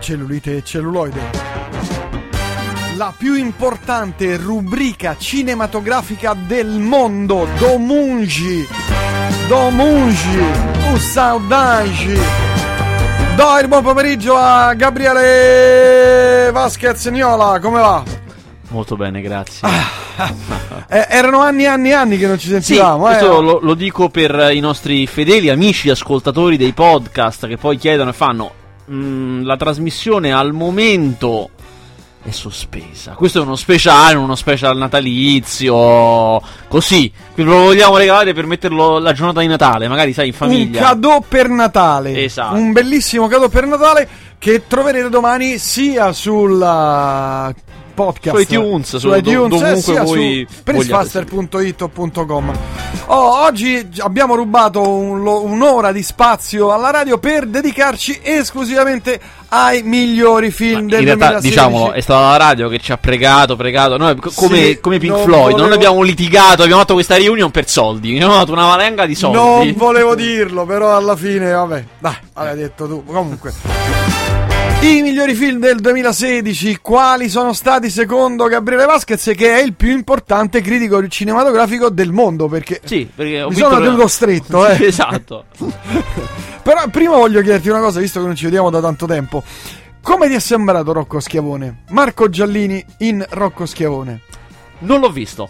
cellulite e celluloide. La più importante rubrica cinematografica del mondo, Domungi. Domungi, un saudade. Do il buon pomeriggio a Gabriele Vasquez Niola, come va? Molto bene, grazie. Eh, erano anni e anni e anni che non ci Sì, sentivamo, eh. questo lo, lo dico per i nostri fedeli amici ascoltatori dei podcast che poi chiedono e fanno "Mm, la trasmissione al momento è sospesa. Questo è uno speciale, uno special natalizio, così. Quindi lo vogliamo regalare per metterlo la giornata di Natale, magari sai in Un famiglia. cadeau per Natale. Esatto. Un bellissimo cadeau per Natale che troverete domani sia sul uh, podcast Su iTunes, su iTunes, dov- dovunque eh, voi su prisfaster.it o .com. Oh, oggi abbiamo rubato un- un'ora di spazio alla radio per dedicarci esclusivamente ai migliori film del in realtà, 2016. diciamolo, è stata la radio che ci ha pregato, pregato. Noi, co- come, Sì, come Pink non Floyd, non volevo- abbiamo litigato, abbiamo fatto questa reunion per soldi. Abbiamo dato una valenga di soldi. Non volevo dirlo, però alla fine, vabbè, dai, l'hai detto tu. Comunque, i migliori film del 2016, quali sono stati secondo Gabriele Vasquez, che è il più importante critico cinematografico del mondo? Perché Sì, perché ho mi sono la- tenuto stretto, eh. Esatto. Però prima voglio chiederti una cosa, visto che non ci vediamo da tanto tempo. Come ti è sembrato Rocco Schiavone? Marco Giallini in Rocco Schiavone. Non l'ho visto.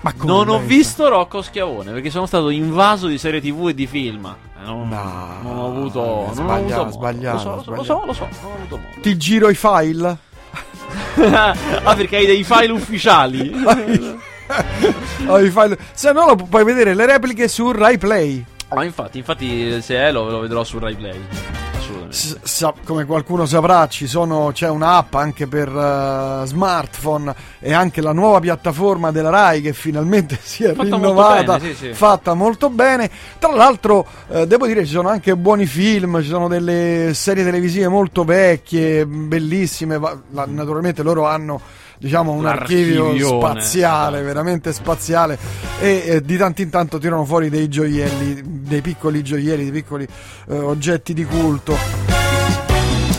Ma come Non ho visto Rocco Schiavone perché sono stato invaso di serie TV e di film. Eh, Non, No, non ho avuto. Non ho sbagliato, avuto modo. sbagliato, Lo so, lo so, lo so, non ho avuto modo. Ti giro i file? ah, perché hai dei file ufficiali? Oh, i file- Se no lo pu- puoi vedere le repliche su Rai Play. Ma infatti, infatti, se è lo, lo vedrò su Rai Play. Assolutamente. S- sa- come qualcuno saprà, ci sono, c'è un'app anche per eh, smartphone e anche la nuova piattaforma della Rai che finalmente si è Fatta molto rinnovata, bene, sì, sì. fatta molto bene. Tra l'altro, eh, devo dire, ci sono anche buoni film, ci sono delle serie televisive molto vecchie, bellissime. va- la- naturalmente loro hanno diciamo un archivio spaziale, esatto. veramente spaziale e eh, di tanto in tanto tirano fuori dei gioielli, dei piccoli gioielli, dei piccoli eh, oggetti di culto.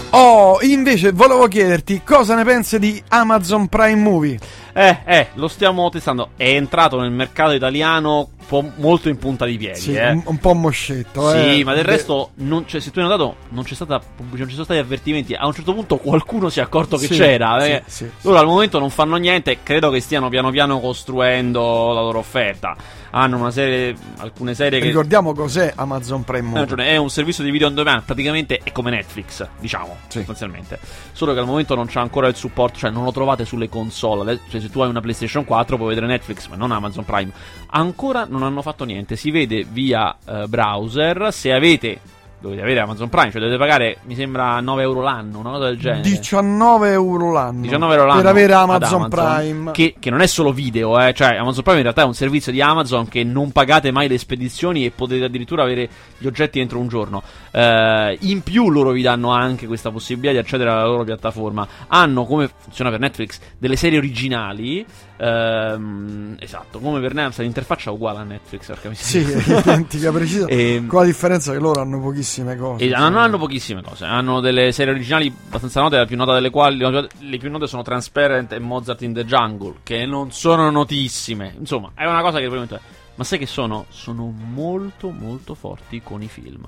Oh, invece volevo chiederti cosa ne pensi di Amazon Prime Movie? Eh, eh, lo stiamo testando. È entrato nel mercato italiano po' molto in punta di piedi. Sì, eh. un, un po' moscetto, Sì, eh. ma del De- resto, non, cioè, se tu hai notato, non c'è stata non ci sono stati avvertimenti. A un certo punto qualcuno si è accorto che Sì, c'era. sì, eh. sì, sì. Loro al momento non fanno niente. Credo che stiano piano piano costruendo la loro offerta. Hanno una serie, alcune serie che. Ricordiamo cos'è Amazon Prime È un servizio di video on demand, praticamente è come Netflix, diciamo, sostanzialmente. Solo che al momento non c'è ancora il supporto, cioè non lo trovate sulle console. Cioè, se tu hai una PlayStation 4 puoi vedere Netflix, ma non Amazon Prime. Ancora non hanno fatto niente. Si vede via eh, browser. Se avete, dovete avere Amazon Prime, cioè dovete pagare, mi sembra 9 euro l'anno, una cosa del genere. 19 euro l'anno 19 euro l'anno per avere ad Amazon, Prime. che, che non è solo video, eh, cioè Amazon Prime in realtà è un servizio di Amazon che non pagate mai le spedizioni e potete addirittura avere gli oggetti entro un giorno. Eh, in più loro vi danno anche questa possibilità di accedere alla loro piattaforma. Hanno, come funziona per Netflix, delle serie originali. Ehm, esatto, come per Netflix l'interfaccia è uguale a Netflix. perché mi Sì, sembra. identica, precisa. Ehm, Con la differenza che loro hanno pochissime cose. e sì. hanno, hanno pochissime cose. Hanno delle serie originali abbastanza note, la più nota delle quali le più note sono Transparent e Mozart in the Jungle, che non sono notissime. Insomma, è una cosa che probabilmente. Ma sai che sono? Sono molto molto forti con i film.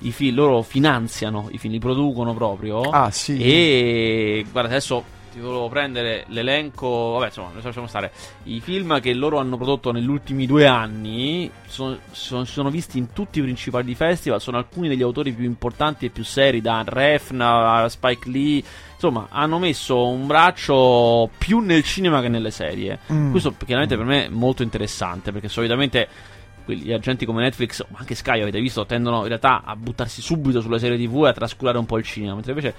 I film loro finanziano, i film li producono proprio. Ah, sì. E guarda, adesso ti volevo prendere l'elenco. Vabbè, insomma, ne lasciamo stare. I film che loro hanno prodotto negli ultimi due anni sono, sono, sono visti in tutti i principali festival. Sono alcuni degli autori più importanti e più seri, da Refn a Spike Lee. Insomma, hanno messo un braccio più nel cinema che nelle serie. Mm. Questo chiaramente per me è molto interessante perché solitamente gli agenti come Netflix, ma anche Sky, avete visto, tendono in realtà a buttarsi subito sulle serie TV e a trascurare un po' il cinema, mentre invece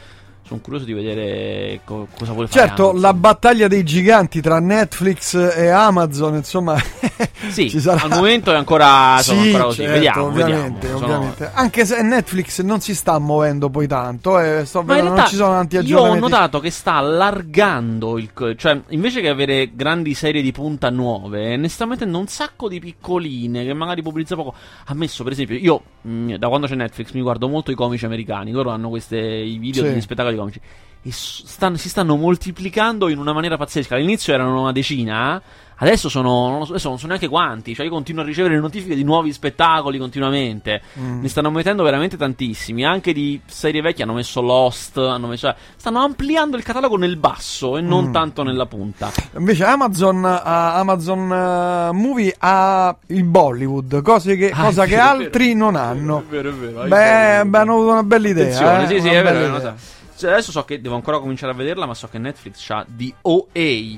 sono curioso di vedere co- cosa vuole fare. Certo, la battaglia dei giganti tra Netflix e Amazon, insomma, Sì, sarà. al momento è ancora, sono Sì, ancora così. certo, vediamo, ovviamente, vediamo. Sono- ovviamente. Anche se Netflix non si sta muovendo poi tanto, eh, sto Ma in vedendo, realtà non ci sono tanti io ho aggiornamenti. notato che sta allargando il cioè invece che avere grandi serie di punta nuove, ne sta mettendo un sacco di piccoline che magari pubblicizza poco. Ha messo per esempio io mh, da quando c'è Netflix mi guardo molto i comici americani. Loro hanno questi i video Sì. degli spettacoli comici. E stanno- si stanno moltiplicando in una maniera pazzesca. All'inizio erano una decina. Adesso sono, non so, adesso non so neanche quanti. Cioè, io continuo a ricevere notifiche di nuovi spettacoli continuamente. Mm. Ne stanno mettendo veramente tantissimi. Anche di serie vecchie hanno messo Lost. Hanno messo. Stanno ampliando il catalogo nel basso e non Mm. tanto nella punta. Invece Amazon, ha- Amazon eh, Movie ha il Bollywood, cose che, Ah, cosa che altri vero. non hanno. È vero, è vero. beh, hanno avuto una bella idea. Attenzione, eh, sì, sì, una è vero. Cioè, adesso so che devo ancora cominciare a vederla, ma so che Netflix ha di OA.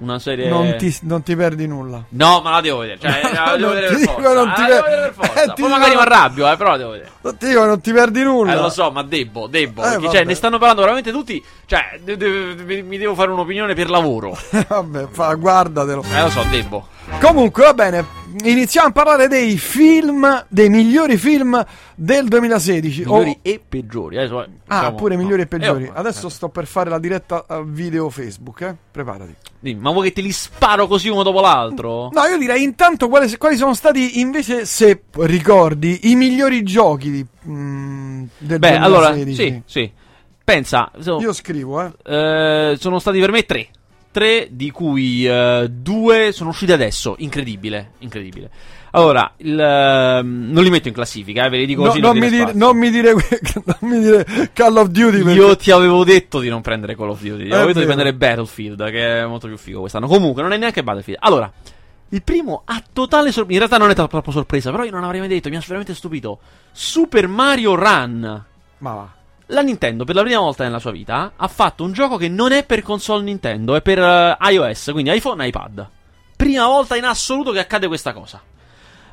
Una serie. Non ti, non ti perdi nulla. No, ma la devo vedere. Cioè, la devo vedere per dico, forza. non ti la devo vedere per forza. Eh, Poi magari mi arrabbio, eh, però la devo vedere. Non ti dico, non ti perdi nulla. Eh, lo so, ma debbo, debbo. Eh, perché, cioè, ne stanno parlando veramente tutti. Cioè, de- de- mi devo fare un'opinione per lavoro. Vabbè, fa- guardatelo. Eh, lo so, debbo. Comunque, va bene. Iniziamo a parlare dei film, dei migliori film del 2016. Migliori Oh, e peggiori. Eh, ah, diciamo- pure migliori e no. peggiori. Eh, oh, Adesso eh. sto per fare la diretta video Facebook, eh. Preparati. Dimmi, ma vuoi che te li sparo così uno dopo l'altro? No, io direi intanto quali, quali sono stati invece, se ricordi, i migliori giochi di, mm, del Beh, 2016. allora, sì, sì. Pensa, so- Io scrivo, eh. eh, sono stati per me tre. Tre, di cui eh, due sono usciti adesso. Incredibile, incredibile. Allora, il, ehm, non li metto in classifica, eh, ve li dico No, così. non, non mi dire non mi dire non mi dire Call of Duty perché- Io ti avevo detto di non prendere Call of Duty. Ti È avevo detto di prendere Battlefield, che è molto più figo quest'anno. Comunque, non è neanche Battlefield. Allora, il primo a totale sorpresa. In realtà non è proprio sorpresa, però io non avrei mai detto, mi ha veramente stupito. Super Mario Run. Ma va. La Nintendo, per la prima volta nella sua vita, ha fatto un gioco che non è per console Nintendo, è per eh, iOS, quindi iPhone e iPad. Prima volta in assoluto che accade questa cosa.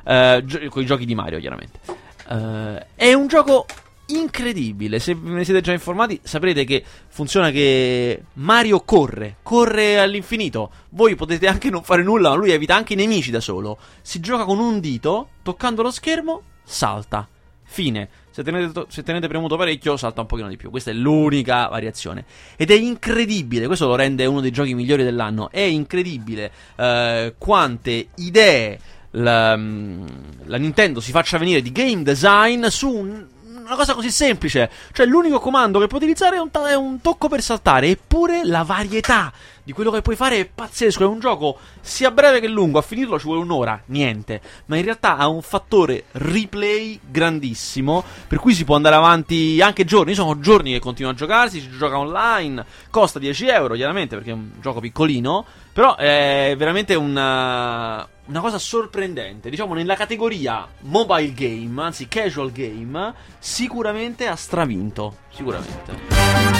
Eh, gio- con i giochi di Mario, chiaramente. Eh, è un gioco incredibile. Se ne siete già informati, saprete che funziona che Mario corre, corre all'infinito. Voi potete anche non fare nulla, ma lui evita anche i nemici da solo. Si gioca con un dito, toccando lo schermo, salta. Fine. Se tenete, se tenete premuto parecchio, salta un pochino di più. Questa è l'unica variazione. Ed è incredibile, questo lo rende uno dei giochi migliori dell'anno. È incredibile eh, quante idee la, mm, la Nintendo si faccia venire di game design su un- una cosa così semplice. Cioè, l'unico comando che puoi utilizzare è un, è un tocco per saltare. Eppure la varietà di quello che puoi fare è pazzesco. È un gioco sia breve che lungo. A finirlo ci vuole un'ora, niente. Ma in realtà ha un fattore replay grandissimo. Per cui si può andare avanti anche giorni. Sono giorni che continua a giocarsi. Si gioca online. Costa 10 euro, chiaramente, perché è un gioco piccolino. Però è veramente una, una cosa sorprendente. Diciamo, nella categoria mobile game, anzi casual game, sicuramente ha stravinto. Sicuramente.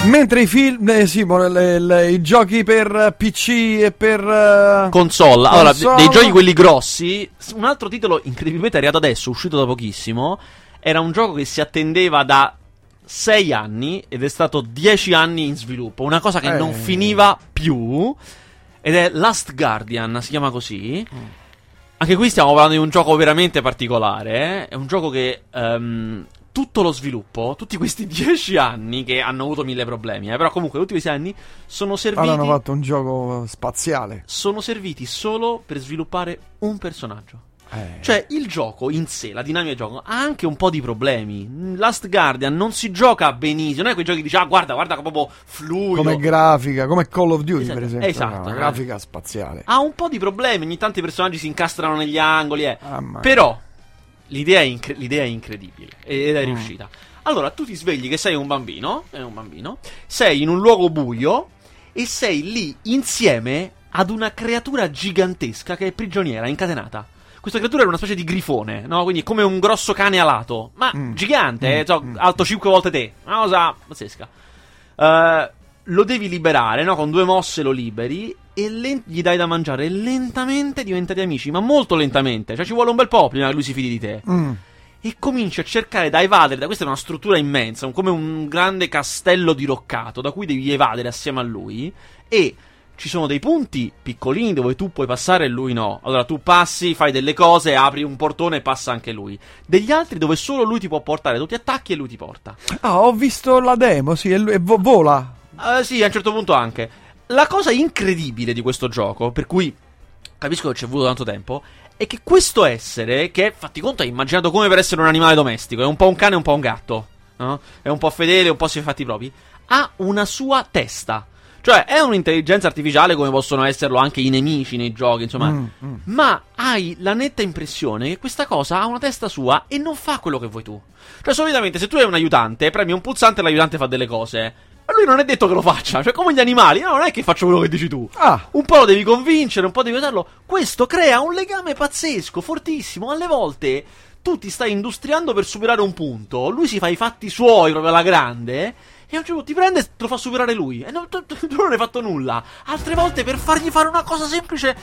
Mentre i film, eh, sì, mo- le- le- i giochi per PC e per. eh, Console. Allora, Console. de- dei giochi quelli grossi. Un altro titolo incredibilmente arrivato adesso, uscito da pochissimo. Era un gioco che si attendeva da 6 anni ed è stato 10 anni in sviluppo. Una cosa che Eh. non finiva più. Ed è Last Guardian, si chiama così. Anche qui stiamo parlando di un gioco veramente particolare. eh. È un gioco che ehm, tutto lo sviluppo, tutti questi 10 anni che hanno avuto mille problemi, eh, però comunque tutti questi anni sono serviti hanno fatto un gioco spaziale. sono serviti solo per sviluppare un personaggio. Eh. Cioè, il gioco in sé, la dinamica del gioco, ha anche un po' di problemi. Last Guardian non si gioca benissimo. Non è quei giochi che dici, ah, guarda, guarda, che proprio fluido. come grafica, come Call of Duty, Esatto, per esempio. esatto, una eh. grafica spaziale. Ha un po' di problemi. Ogni tanto i personaggi si incastrano negli angoli. Eh. Mia. Però, l'idea è, incre- l'idea è incredibile. Ed è Mm. riuscita. Allora, tu ti svegli che sei un bambino. Sei un bambino. Sei in un luogo buio. E sei lì insieme ad una creatura gigantesca che è prigioniera, incatenata. Questa creatura è una specie di grifone, no? Quindi come un grosso cane alato. Ma Mm. gigante, eh, Mm, so, mm. alto 5 volte te. Una cosa pazzesca. Eh, lo devi liberare, no? Con due mosse lo liberi e len- gli dai da mangiare. E lentamente diventati amici, ma molto lentamente. Cioè ci vuole un bel po' prima che lui si fidi di te. Mm. E cominci a cercare da evadere. Da questa è una struttura immensa, un- come un grande castello diroccato, da cui devi evadere assieme a lui. E ci sono dei punti piccolini dove tu puoi passare e lui no. Allora tu passi, fai delle cose, apri un portone e passa anche lui. Degli altri dove solo lui ti può portare, tu ti attacchi e lui ti porta. Ah, ho visto la demo, sì, e, lui- e vo- vola. Eh, sì, a un certo punto anche. La cosa incredibile di questo gioco, per cui capisco che ci è voluto tanto tempo, è che questo essere, che fatti conto è immaginato come per essere un animale domestico, è un po' un cane e un po' un gatto, no? È un po' fedele, un po' si fa fatti propri, ha una sua testa. Cioè, è un'intelligenza artificiale come possono esserlo anche i nemici nei giochi, insomma. Mm, mm. Ma hai la netta impressione che questa cosa ha una testa sua e non fa quello che vuoi tu. Cioè, solitamente, se tu hai un aiutante, premi un pulsante e l'aiutante fa delle cose. Ma lui non è detto che lo faccia. Cioè, come gli animali, no, non è che faccio quello che dici tu. Ah, Un po' lo devi convincere, un po' devi aiutarlo. Questo crea un legame pazzesco, fortissimo. Alle volte tu ti stai industriando per superare un punto. Lui si fa i fatti suoi proprio alla grande. E a un certo punto ti prende e te lo fa superare lui. E non- tu, tu- non hai fatto nulla. Altre volte per fargli fare una cosa semplice.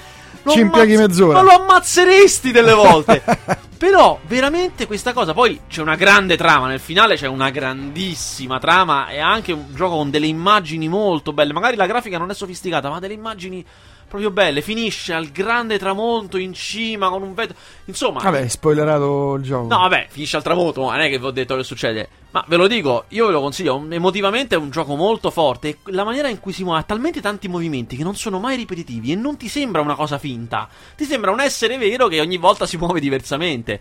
lo Ci impieghi ammazz- mezz'ora. Ma lo ammazzeresti delle volte. Però, veramente questa cosa. Poi c'è una grande trama. Nel finale c'è una grandissima trama. E anche un gioco con delle immagini molto belle. Magari la grafica non è sofisticata, ma delle immagini proprio belle. Finisce al grande tramonto in cima con un vetro. Insomma. vabbè, spoilerato il gioco. No, vabbè, finisce al tramonto, ma non è che vi ho detto che succede. Ma ve lo dico, io ve lo consiglio. Emotivamente è un gioco molto forte. La maniera in cui si muove ha talmente tanti movimenti che non sono mai ripetitivi e non ti sembra una cosa finta. Ti sembra un essere vero che ogni volta si muove diversamente.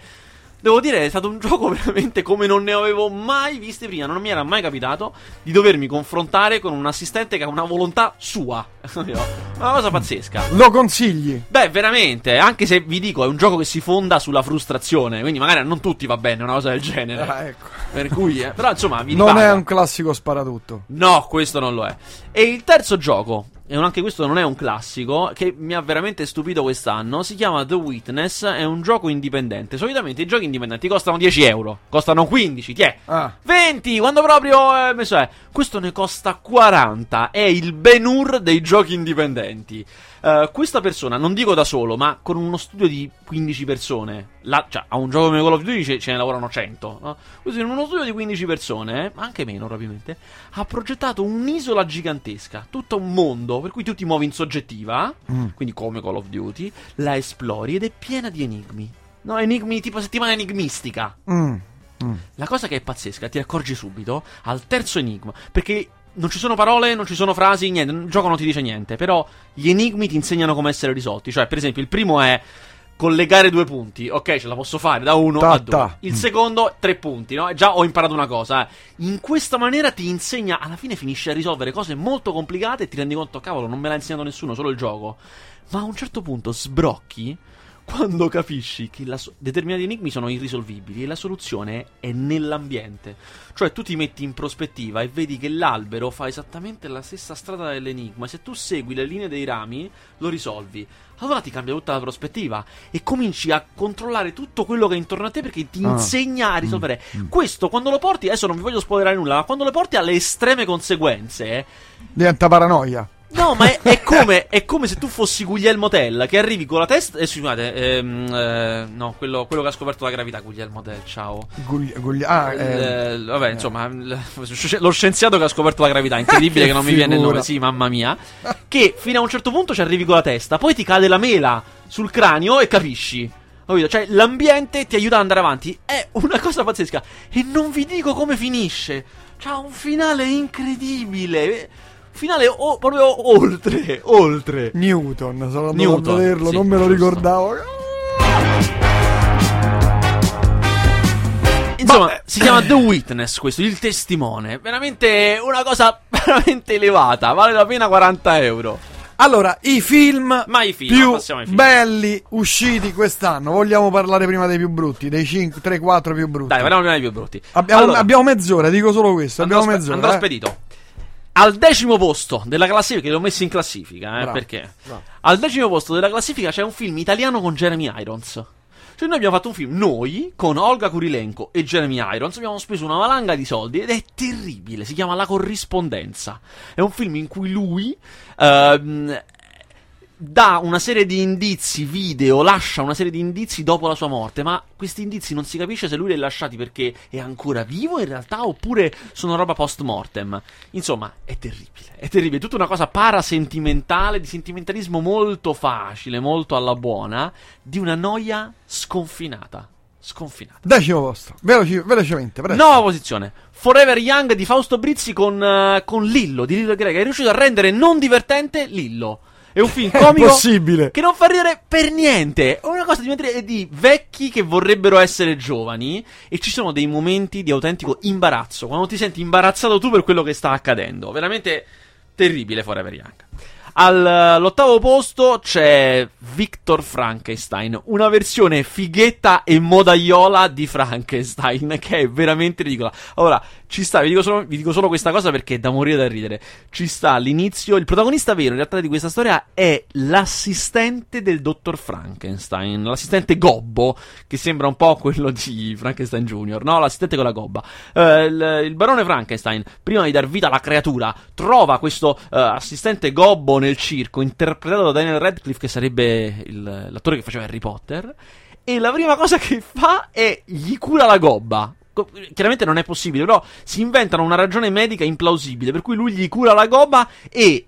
Devo dire, è stato un gioco veramente come non ne avevo mai visti prima. Non mi era mai capitato di dovermi confrontare con un assistente che ha una volontà sua. una cosa pazzesca. Lo consigli? Beh, veramente, anche se vi dico, è un gioco che si fonda sulla frustrazione, quindi magari a non tutti va bene una cosa del genere. Ah, ecco. Per cui, eh, però insomma, vi Non ripaga. è un classico sparatutto. No, questo non lo è. E il terzo gioco, e anche questo non è un classico, che mi ha veramente stupito quest'anno, si chiama The Witness, è un gioco indipendente. Solitamente i giochi indipendenti costano 10 euro, costano 15, ti è. Ah, 20, quando proprio eh, è. Questo ne costa 40. È il Ben Hur dei giochi indipendenti. Eh, questa persona, non dico da solo, ma con uno studio di 15 persone. La, cioè, a un gioco come Call of Duty ce, ce ne lavorano 100. No? Questo in uno studio di 15 persone, eh, anche meno probabilmente, ha progettato un'isola gigantesca. Tutto un mondo per cui tu ti muovi in soggettiva, Mm. quindi come Call of Duty, la esplori ed è piena di enigmi. No, enigmi tipo settimana enigmistica. mm, mm. La cosa che è pazzesca, ti accorgi subito, al terzo enigma, perché non ci sono parole, non ci sono frasi, niente, il gioco non ti dice niente, però gli enigmi ti insegnano come essere risolti. Cioè, per esempio, il primo è collegare due punti. Ok, ce la posso fare da uno Ta, a due. ta. Il Mm. secondo, tre punti, no? Già ho imparato una cosa. eh. In questa maniera ti insegna, alla fine finisci a risolvere cose molto complicate e ti rendi conto, cavolo, non me l'ha insegnato nessuno, solo il gioco. Ma a un certo punto sbrocchi quando capisci che so- determinati enigmi sono irrisolvibili e la soluzione è nell'ambiente. Cioè tu ti metti in prospettiva e vedi che l'albero fa esattamente la stessa strada dell'enigma. Se tu segui le linee dei rami, lo risolvi. Allora ti cambia tutta la prospettiva e cominci a controllare tutto quello che è intorno a te perché ti Ah. insegna a risolvere. Mm. Questo quando lo porti, adesso non vi voglio spoilerare nulla, ma quando lo porti alle estreme conseguenze, Diventa paranoia. No, ma è, è come, è come se tu fossi Guglielmo Tell che arrivi con la testa. Eh, scusate, ehm, eh, no, quello, quello che ha scoperto la gravità, Guglielmo Tell, ciao. Gugli- gugli- ah, eh, Eh, vabbè, insomma, l- lo scienziato che ha scoperto la gravità, incredibile Che che non mi viene il nome, figura. sì, mamma mia. Che fino a un certo punto ci arrivi con la testa, poi ti cade la mela sul cranio e capisci. Capito? Cioè, l'ambiente ti aiuta ad andare avanti. È una cosa pazzesca. E non vi dico come finisce. C'ha un finale incredibile. Finale o- proprio oltre, oltre. Newton, sono andato Newton, a vederlo, sì, non me lo giusto. ricordavo. Insomma, Vabbè. si chiama The Witness questo, il testimone. Veramente una cosa veramente elevata. Vale la pena 40 euro. Allora, i film Ma i film, più passiamo ai film. belli usciti quest'anno. Vogliamo parlare prima dei più brutti, dei 5, 3, 4 più brutti. Dai, parliamo prima dei più brutti. abbiamo, Allora, abbiamo mezz'ora, dico solo questo. andrò, Abbiamo spe- mezz'ora. andrò eh. spedito. Al decimo posto della classifica, che l'ho messo in classifica, eh, Bravo, perché? bravo. Al decimo posto della classifica c'è un film italiano con Jeremy Irons. Cioè, noi abbiamo fatto un film, noi, con Olga Kurilenko e Jeremy Irons, abbiamo speso una valanga di soldi ed è terribile. Si chiama La corrispondenza. È un film in cui lui. ehm, dà una serie di indizi video, lascia una serie di indizi dopo la sua morte, ma questi indizi non si capisce se lui li ha lasciati perché è ancora vivo in realtà oppure sono roba post mortem. Insomma, è terribile, è terribile, è tutta una cosa parasentimentale, di sentimentalismo molto facile, molto alla buona, di una noia sconfinata. Sconfinata. Decimo posto, Veloci- velocemente. presto. Nuova posizione. Forever Young di Fausto Brizzi con, eh, con Lillo, di Lillo Greca. È riuscito a rendere non divertente Lillo. È un film comico possibile. che non fa ridere per niente. È una cosa di, di vecchi che vorrebbero essere giovani e ci sono dei momenti di autentico imbarazzo, quando ti senti imbarazzato tu per quello che sta accadendo. Veramente terribile Forever Young. Al- All'ottavo posto c'è Victor Frankenstein, una versione fighetta e modaiola di Frankenstein che è veramente ridicola. Allora, ci sta, vi dico, solo, vi dico solo questa cosa perché è da morire da ridere. Ci sta all'inizio, il protagonista vero in realtà di questa storia è l'assistente del dottor Frankenstein, l'assistente Gobbo, che sembra un po' quello di Frankenstein Jr., no? L'assistente con la gobba. Eh, il, il barone Frankenstein, prima di dar vita alla creatura, trova questo eh, assistente Gobbo nel circo, interpretato da Daniel Radcliffe, che sarebbe il- l'attore che faceva Harry Potter. E la prima cosa che fa è gli cura la gobba. Chiaramente non è possibile, però si inventano una ragione medica implausibile, per cui lui gli cura la gobba e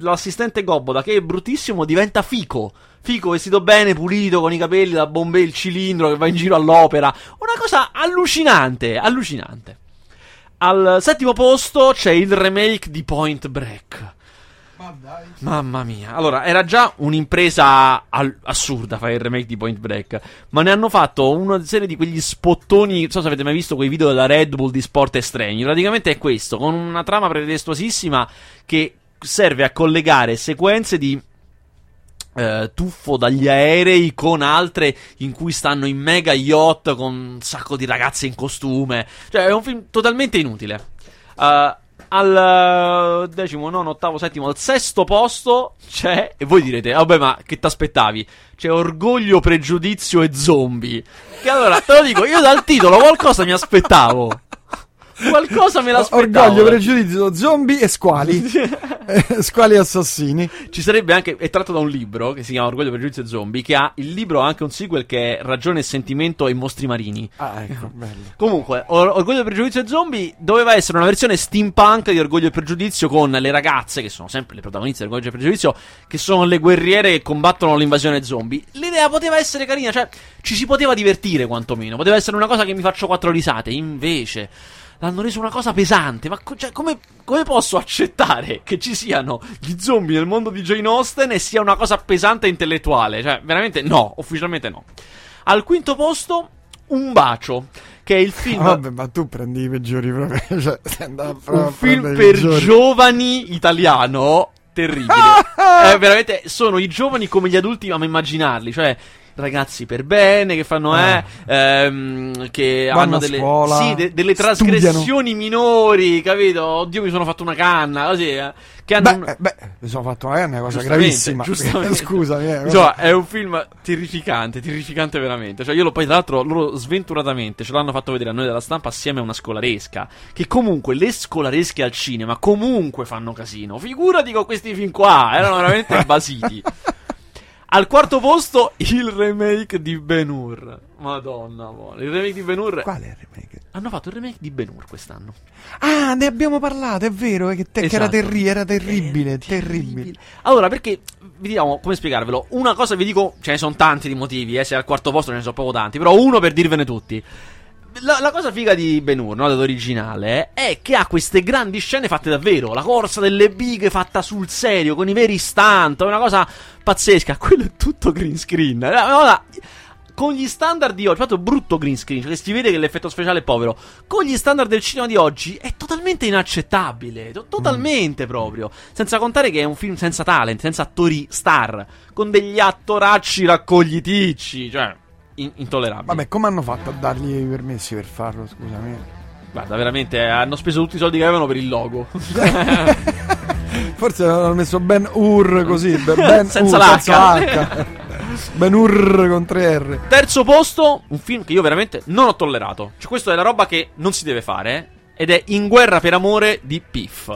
l'assistente gobbo, da che è bruttissimo, diventa fico. Fico vestito bene, pulito, con i capelli da bombay, il cilindro che va in giro all'opera. Una cosa allucinante, allucinante. Al settimo posto c'è il remake di Point Break. Mamma mia. Allora, era già un'impresa al- assurda fare il remake di Point Break. Ma ne hanno fatto una serie di quegli spottoni. Non so se avete mai visto quei video della Red Bull di sport estremi. Praticamente è questo, con una trama pretestuosissima che serve a collegare sequenze di. eh, tuffo dagli aerei con altre in cui stanno in mega yacht con un sacco di ragazze in costume. Cioè, è un film totalmente inutile. Eh, al eh, decimo, nono, ottavo, settimo, al sesto posto c'è. E voi direte, vabbè, ma che t'aspettavi? C'è orgoglio, pregiudizio e zombie. Che allora, te lo dico, io dal titolo qualcosa mi aspettavo. Qualcosa me l'aspettavo. Orgoglio, pregiudizio, zombie e squali. Eh, squali assassini. Ci sarebbe anche, è tratto da un libro che si chiama Orgoglio, pregiudizio e zombie. Che ha il libro ha anche un sequel che è Ragione e sentimento e mostri marini. Ah, ecco, bello. Comunque, Or- Orgoglio, Pregiudizio e Zombie doveva essere una versione steampunk di Orgoglio e Pregiudizio con le ragazze, che sono sempre le protagoniste di Orgoglio e Pregiudizio, che sono le guerriere che combattono l'invasione zombie. L'idea poteva essere carina, cioè ci si poteva divertire quantomeno, poteva essere una cosa che mi faccio quattro risate. Invece, l'hanno reso una cosa pesante. Ma co- cioè, come, come posso accettare che ci siano gli zombie nel mondo di Jane Austen e sia una cosa pesante e intellettuale? Cioè, veramente no, ufficialmente no. Al quinto posto, Un bacio, che è il film... Vabbè, ma tu prendi i peggiori proprio. Cioè, un film per giovani italiano terribile. Eh, veramente sono i giovani come gli adulti ama immaginarli, cioè ragazzi per bene che fanno eh, ehm, che Vanno hanno delle scuola, sì, de- delle studiano. trasgressioni minori, capito? Oddio, mi sono fatto una canna, così, eh, che hanno un- Beh, eh, beh, mi sono fatto magari una cosa gravissima. giustamente. Scusami, eh, Insomma, è un film terrificante, terrificante veramente. Cioè, io lo poi, tra l'altro, loro sventuratamente ce l'hanno fatto vedere a noi della stampa assieme a una scolaresca. Che comunque le scolaresche al cinema comunque fanno casino. Figurati con questi film qua, erano veramente basiti. Al quarto posto, il remake di Ben Hur. Madonna, amore. Il remake di Ben Hur. Qual è il remake? Hanno fatto il remake di Ben Hur quest'anno. Ah, ne abbiamo parlato, è vero, eh, che, te- che era, Esatto. terri- era terribile, terribile. Allora, perché vediamo come spiegarvelo. Una cosa vi dico, ce ne sono tanti di motivi, eh, se al quarto posto ce ne sono proprio tanti, però uno per dirvene tutti. La, la cosa figa di Ben Hur, no, dell'originale, è che ha queste grandi scene fatte davvero. La corsa delle bighe fatta sul serio, con i veri stunt, è una cosa pazzesca. Quello è tutto green screen. Eh, Allora, con gli standard di oggi, fatto brutto green screen, cioè si vede che l'effetto speciale è povero. Con gli standard del cinema di oggi è totalmente inaccettabile. to- totalmente proprio. Senza contare che è un film senza talent, senza attori star, con degli attoracci raccogliticci, cioè in- intollerabile. Vabbè, come hanno fatto a dargli i permessi per farlo, scusami? Guarda, veramente eh, hanno speso tutti i soldi che avevano per il logo. Forse hanno messo Ben Ur così, Ben, Senza Ur, l'H. senza H. Ben Ur con tre R. Terzo posto, un film che io veramente non ho tollerato. Cioè, questo è la roba che non si deve fare. Ed è In guerra per amore di Piff.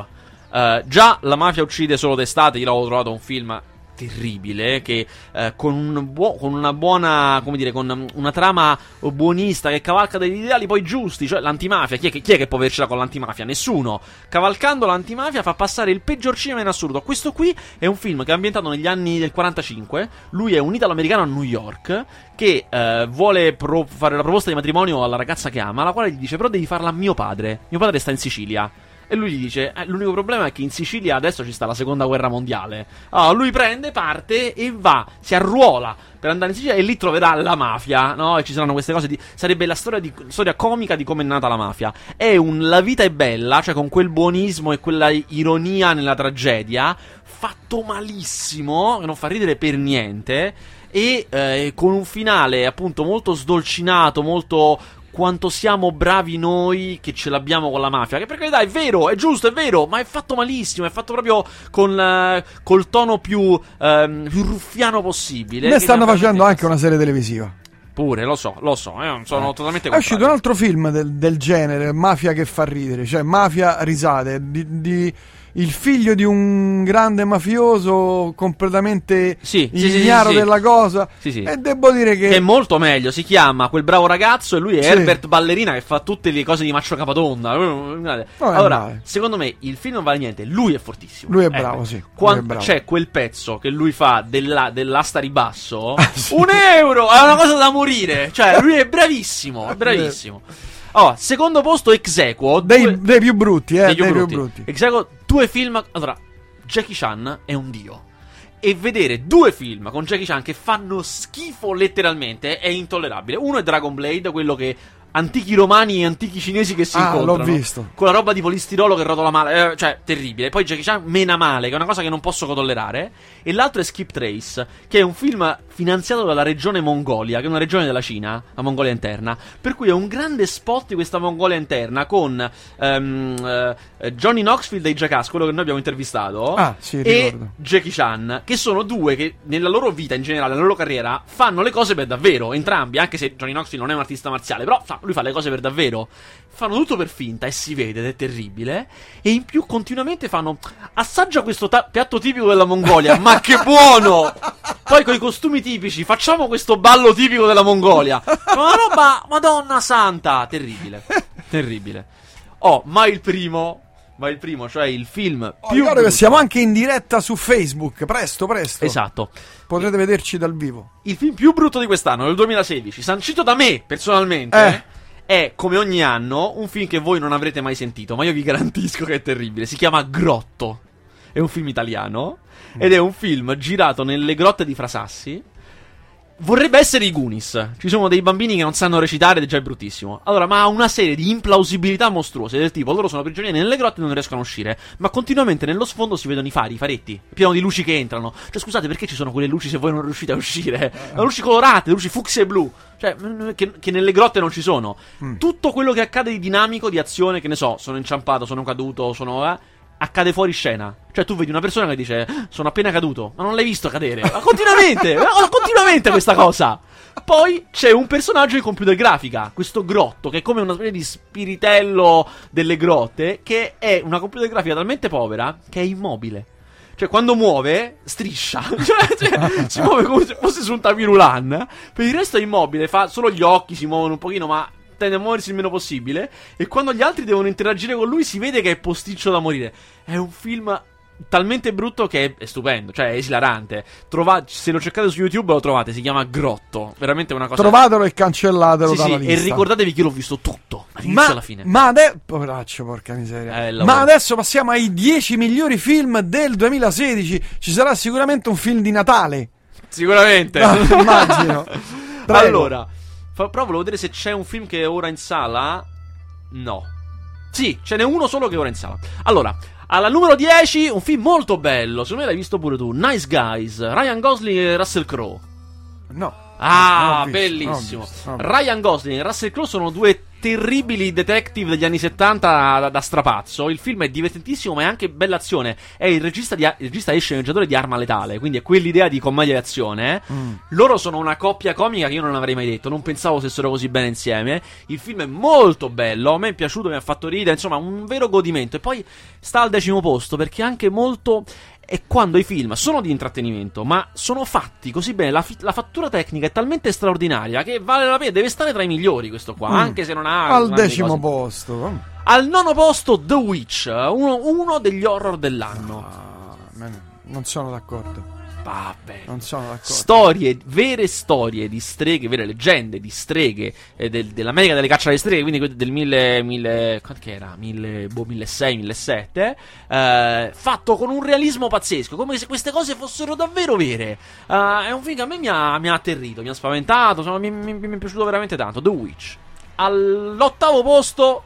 Eh, già La mafia uccide solo d'estate. Io l'avevo trovato un film terribile. Che eh, con, un buo- con una buona, come dire, con una trama buonista che cavalca degli ideali poi giusti. Cioè, l'antimafia. Chi è che, chi è che può avercela con l'antimafia? Nessuno. Cavalcando l'antimafia fa passare il peggior cinema in assoluto. Questo qui è un film che è ambientato negli anni del 45. Lui è un italo-americano a New York che eh, vuole pro- fare la proposta di matrimonio alla ragazza che ama, la quale gli dice: Però devi farla a mio padre. Mio padre sta in Sicilia. E lui gli dice: eh, L'unico problema è che in Sicilia adesso ci sta la seconda guerra mondiale. Allora lui prende, parte e va, si arruola per andare in Sicilia e lì troverà la mafia, no? E ci saranno queste cose. Di, sarebbe la storia, di, storia comica di come è nata la mafia. È un La vita è bella, cioè con quel buonismo e quella ironia nella tragedia, fatto malissimo, che non fa ridere per niente. E eh, con un finale appunto molto sdolcinato, molto quanto siamo bravi noi che ce l'abbiamo con la mafia. Che per carità è vero, è giusto, è vero, ma è fatto malissimo, è fatto proprio con, uh, col tono più, um, più ruffiano possibile. Ne stanno facendo anche una serie televisiva. Pure, lo so, lo so, eh, sono eh. totalmente È uscito un altro film del, del, genere, Mafia che fa ridere, cioè Mafia risate, di, di il figlio di un grande mafioso completamente sì, ignaro sì, sì, della cosa. E devo dire che... che... è molto meglio. Si chiama quel bravo ragazzo e lui è Herbert Ballerina che fa tutte le cose di Maccio Capatonda. Allora, secondo me il film non vale niente. Lui è fortissimo. Lui è ecco. bravo, sì. Quando c'è quel pezzo che lui fa della, dell'asta ribasso, ah, un euro è una cosa da morire. Cioè, lui è bravissimo. È bravissimo. Oh, secondo posto Exequo. Dei, due... dei più brutti, eh. Dei più, dei brutti. più brutti. Exequo, due film. Allora, Jackie Chan è un dio. E vedere due film con Jackie Chan che fanno schifo letteralmente è intollerabile. Uno è Dragon Blade, quello che antichi romani e antichi cinesi che si ah, incontrano. l'ho visto. Con la roba di polistirolo che rotola male. Eh, cioè, terribile. Poi Jackie Chan mena male, che è una cosa che non posso tollerare. E l'altro è Skip Trace, che è un film finanziato dalla regione Mongolia, che è una regione della Cina, la Mongolia interna. Per cui è un grande spot di questa Mongolia interna con um, uh, Johnny Knoxville dei Jackass, quello che noi abbiamo intervistato, ah, sì, e Jackie Chan, che sono due che nella loro vita in generale, nella loro carriera, fanno le cose per davvero, entrambi, anche se Johnny Knoxville non è un artista marziale, però fa, lui fa le cose per davvero. Fanno tutto per finta e si vede ed è terribile. E in più continuamente fanno assaggia questo ta- piatto tipico della Mongolia, ma che buono! Poi con i costumi tipici, facciamo questo ballo tipico della Mongolia. Una roba, madonna santa, terribile. Terribile. Oh, ma il primo ma il primo, cioè il film oh, più. Ricordo che siamo anche in diretta su Facebook. Presto, presto. Esatto. Potrete vederci dal vivo. Il film più brutto di quest'anno, del 2016, sancito da me personalmente. Eh. È come ogni anno un film che voi non avrete mai sentito, ma io vi garantisco che è terribile. Si chiama Grotto. È un film italiano. Ed è un film girato nelle grotte di Frasassi Vorrebbe essere i Goonies. Ci sono dei bambini che non sanno recitare ed è già bruttissimo. Allora, ma ha una serie di implausibilità mostruose. Del tipo, loro sono prigionieri nelle grotte e non riescono a uscire. Ma continuamente nello sfondo si vedono i fari, i faretti. Pieno di luci che entrano. Cioè, scusate, perché ci sono quelle luci se voi non riuscite a uscire? Le luci colorate, le luci fucsia e blu. Cioè, che, che, nelle grotte non ci sono. Mm. Tutto quello che accade di dinamico, di azione, che ne so, sono inciampato, sono caduto, sono. Eh, accade fuori scena. Cioè, tu vedi una persona che dice: Sono appena caduto, ma non l'hai visto cadere. Ma continuamente, ma continuamente questa cosa. Poi c'è un personaggio in computer grafica, questo grotto, che è come una specie di spiritello delle grotte, che è una computer grafica talmente povera che è immobile. Cioè, quando muove, striscia. cioè, cioè si muove come se fosse su un tapirulan. Per il resto è immobile, fa solo gli occhi, si muovono un pochino, ma tende a muoversi il meno possibile. E quando gli altri devono interagire con lui, si vede che è posticcio da morire. È un film talmente brutto che è, stupendo, cioè è esilarante. Trova- se lo cercate su YouTube lo trovate, si chiama Grotto. Veramente una cosa. Trovatelo e cancellatelo sì, dalla sì, E ricordatevi che io l'ho visto tutto, ma, alla fine. Ma adesso. Poveraccio, porca miseria. Eh, ma adesso passiamo ai 10 migliori film del 2016. Ci sarà sicuramente un film di Natale. Sicuramente. No, immagino. allora. Fa, però volevo vedere se c'è un film che è ora in sala. No. Sì, ce n'è uno solo che è ora in sala. Allora, alla numero 10, un film molto bello. Secondo me l'hai visto pure tu. Nice Guys. Ryan Gosling e Russell Crowe. No. Ah, visto, bellissimo. Ryan Gosling e Russell Crowe sono due terribili detective degli anni 70 da, da, strapazzo. Il film è divertentissimo, ma è anche bella azione. È il regista, di, il regista e sceneggiatore di Arma Letale, quindi è quell'idea di commedia e azione. Mm. Loro sono una coppia comica che io non avrei mai detto. Non pensavo stessero così bene insieme. Il film è molto bello. A me è piaciuto, mi ha fatto ridere. Insomma, un vero godimento. E poi sta al decimo posto perché è anche molto è quando i film sono di intrattenimento, ma sono fatti così bene, la, fi- la, fattura tecnica è talmente straordinaria che vale la pena, deve stare tra i migliori questo qua, mm. anche se non ha... Al decimo posto. Al nono posto The Witch, uno, uno degli horror dell'anno. Ah, non sono d'accordo. Vabbè. Non sono d'accordo. Storie, vere storie di streghe, vere leggende di streghe eh, del- dell'America delle caccia alle streghe, quindi del 1000, 1000 quanto che era? 1000, boh, 1600, 1700, eh, fatto con un realismo pazzesco, come se queste cose fossero davvero vere. Eh, è un film che a me mi ha, mi ha atterrito, mi ha spaventato, insomma, mi, mi- mi è piaciuto veramente tanto. The Witch. All'ottavo posto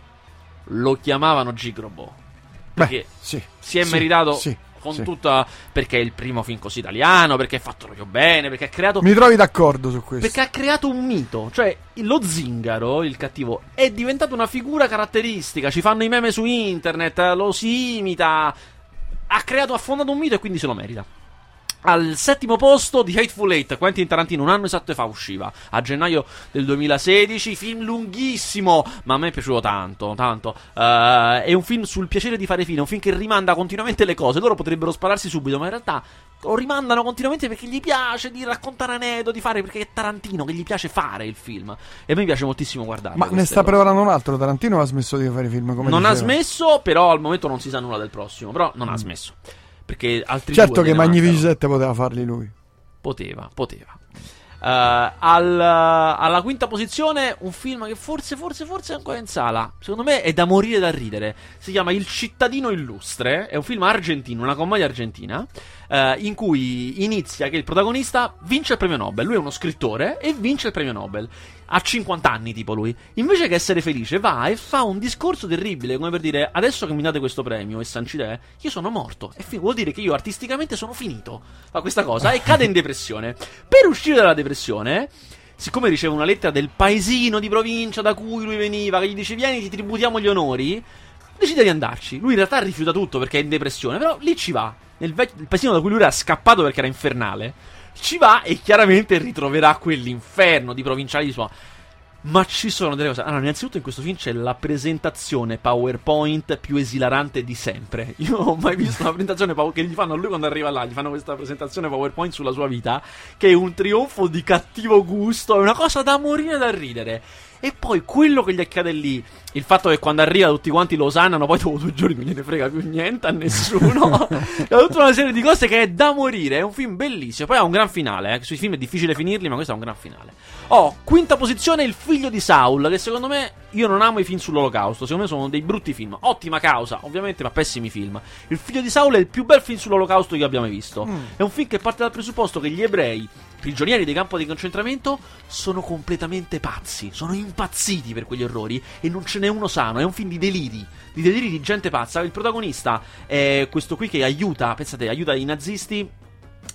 lo chiamavano Gigrobo. Perché Beh, sì. si è sì, meritato sì, con sì. tutta. Perché è il primo film così italiano, perché è fatto proprio bene, perché ha creato. Mi trovi d'accordo su questo. Perché ha creato un mito, cioè lo zingaro, il cattivo, è diventato una figura caratteristica. Ci fanno i meme su internet, lo si imita. Ha creato, ha fondato un mito e quindi se lo merita. Al settimo posto di Hateful Eight, Quentin Tarantino, un anno esatto e fa usciva a gennaio del 2016. Film lunghissimo, ma a me è piaciuto tanto. tanto. Eh, è un film sul piacere di fare film, un film che rimanda continuamente le cose. Loro potrebbero spararsi subito, ma in realtà lo rimandano continuamente perché gli piace di raccontare aneddoti, fare perché è Tarantino che gli piace fare il film. E a me piace moltissimo guardarlo. Ma ne sta cose. preparando un altro. Tarantino ha smesso di fare film come Non ha diceva. smesso, però al momento non si sa nulla del prossimo. Però non ha smesso. Perché altri Certo che ne Magnifici mancano. 7 poteva farli lui. Poteva, poteva. Eh, al- alla quinta posizione un film che forse, forse, forse è ancora in sala. Secondo me è da morire da ridere. Si chiama Il cittadino illustre. È un film argentino, una commedia argentina. eh, in cui inizia che il protagonista vince il premio Nobel. Lui è uno scrittore e vince il premio Nobel. Ha 50 anni, tipo lui. Invece che essere felice, va e fa un discorso terribile. Come per dire: Adesso che mi date questo premio e sancite, io sono morto. E fi- vuol dire che io artisticamente sono finito. Fa questa cosa e cade in depressione. Per uscire dalla depressione. Siccome riceve una lettera del paesino di provincia da cui lui veniva, che gli dice: Vieni, ti tributiamo gli onori decide di andarci. Lui in realtà rifiuta tutto perché è in depressione, però lì ci va. Nel vec- il paesino da cui lui era scappato perché era infernale. Ci va e chiaramente ritroverà quell'inferno di provinciali di sua. Ma ci sono delle cose. Allora, innanzitutto in questo film c'è la presentazione PowerPoint più esilarante di sempre. Io non ho mai visto una presentazione pow- che gli fanno a lui quando arriva là, gli fanno questa presentazione PowerPoint sulla sua vita, che è un trionfo di cattivo gusto, è una cosa da morire da ridere. E poi quello che gli accade lì, il fatto che quando arriva tutti quanti lo sanano, poi dopo due giorni non gliene frega più niente a nessuno. è tutta una serie di cose che è da morire. È un film bellissimo. Poi ha un gran finale. Eh. Sui film è difficile finirli, ma questo ha un gran finale. Oh, quinta posizione, Il figlio di Saul. Che secondo me io non amo i film sull'olocausto. Secondo me sono dei brutti film. Ottima causa, ovviamente, ma pessimi film. Il figlio di Saul è il più bel film sull'olocausto che abbiamo mai visto. È un film che parte dal presupposto che gli ebrei prigionieri dei campi di concentramento sono completamente pazzi, sono impazziti per quegli orrori e non ce n'è uno sano, è un film di deliri, di deliri di gente pazza. Il protagonista è questo qui che aiuta, pensate, aiuta i nazisti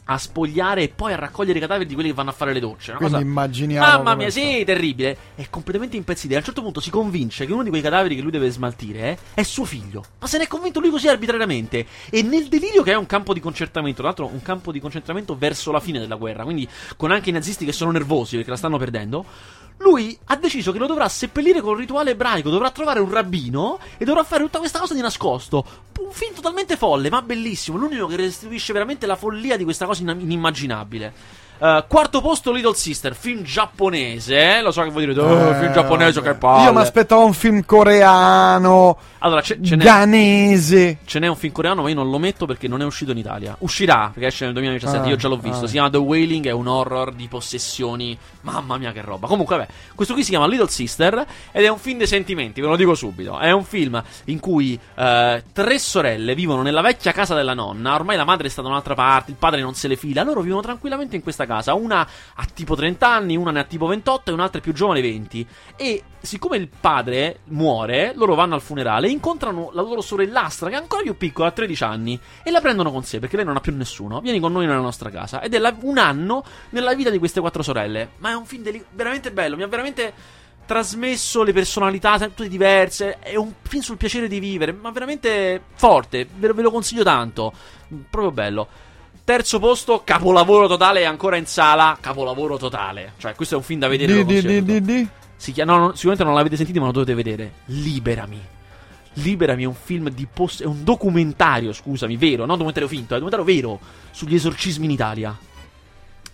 a spogliare e poi a raccogliere i cadaveri di quelli che vanno a fare le docce. Una Quindi cosa immaginiamo. Mamma mia, sta. sì, terribile. È completamente impazzito. E a un certo punto si convince che uno di quei cadaveri che lui deve smaltire eh, è suo figlio. Ma se ne è convinto lui così arbitrariamente. E nel delirio che è un campo di concentramento, tra l'altro un campo di concentramento verso la fine della guerra, quindi con anche i nazisti che sono nervosi perché la stanno perdendo. Lui ha deciso che lo dovrà seppellire con il rituale ebraico, dovrà trovare un rabbino e dovrà fare tutta questa cosa di nascosto. Un film totalmente folle, ma bellissimo. L'unico che restituisce veramente la follia di questa cosa in- inimmaginabile. Eh, quarto posto Little Sister, film giapponese. eh? Lo so che voi direte, oh, Eh, film giapponese, che palle. Io mi aspettavo un film coreano, Allora, ce, ce n'è, ghanese. ce n'è un film coreano, ma io non lo metto perché non è uscito in Italia. Uscirà, perché esce nel 2017, Ah, io già l'ho visto. ah. Si chiama The Wailing, è un horror di possessioni. Mamma mia, che roba. Comunque, vabbè, questo qui si chiama Little Sister ed è un film dei sentimenti, ve lo dico subito. È un film in cui eh, tre sorelle vivono nella vecchia casa della nonna. Ormai la madre è stata da un'altra parte, il padre non se le fila. Loro vivono tranquillamente in questa casa. Una ha tipo 30 anni, una ne ha tipo 28 e un'altra è più giovane 20. E siccome il padre muore, loro vanno al funerale e incontrano la loro sorellastra, che è ancora più piccola, ha 13 anni, e la prendono con sé perché lei non ha più nessuno. Vieni con noi nella nostra casa. Ed è la- un anno nella vita di queste quattro sorelle. Ma è un film deli- veramente bello, mi ha veramente trasmesso le personalità tutte diverse. È un film sul piacere di vivere, ma veramente forte. Ve lo consiglio tanto. Proprio bello. Terzo posto, capolavoro totale, è ancora in sala. Capolavoro totale. Cioè, questo è un film da vedere. Di, di, di, di. Si chiama, no, sicuramente non l'avete sentito, ma lo dovete vedere. Liberami. Liberami è un film di post. È un documentario, scusami, vero, non un documentario finto, è un documentario vero sugli esorcismi in Italia.